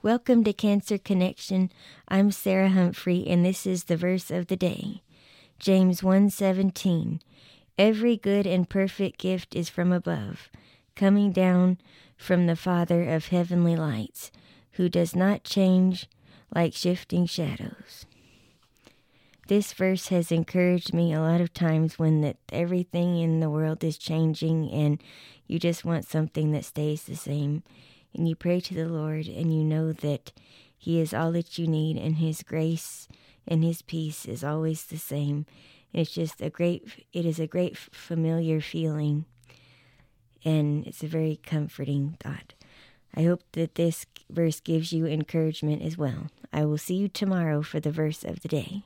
Welcome to Cancer Connection. I'm Sarah Humphrey and this is the verse of the day. James 1:17. Every good and perfect gift is from above, coming down from the Father of heavenly lights, who does not change like shifting shadows. This verse has encouraged me a lot of times when that everything in the world is changing and you just want something that stays the same and you pray to the Lord and you know that he is all that you need and his grace and his peace is always the same. It's just a great it is a great familiar feeling and it's a very comforting thought. I hope that this verse gives you encouragement as well. I will see you tomorrow for the verse of the day.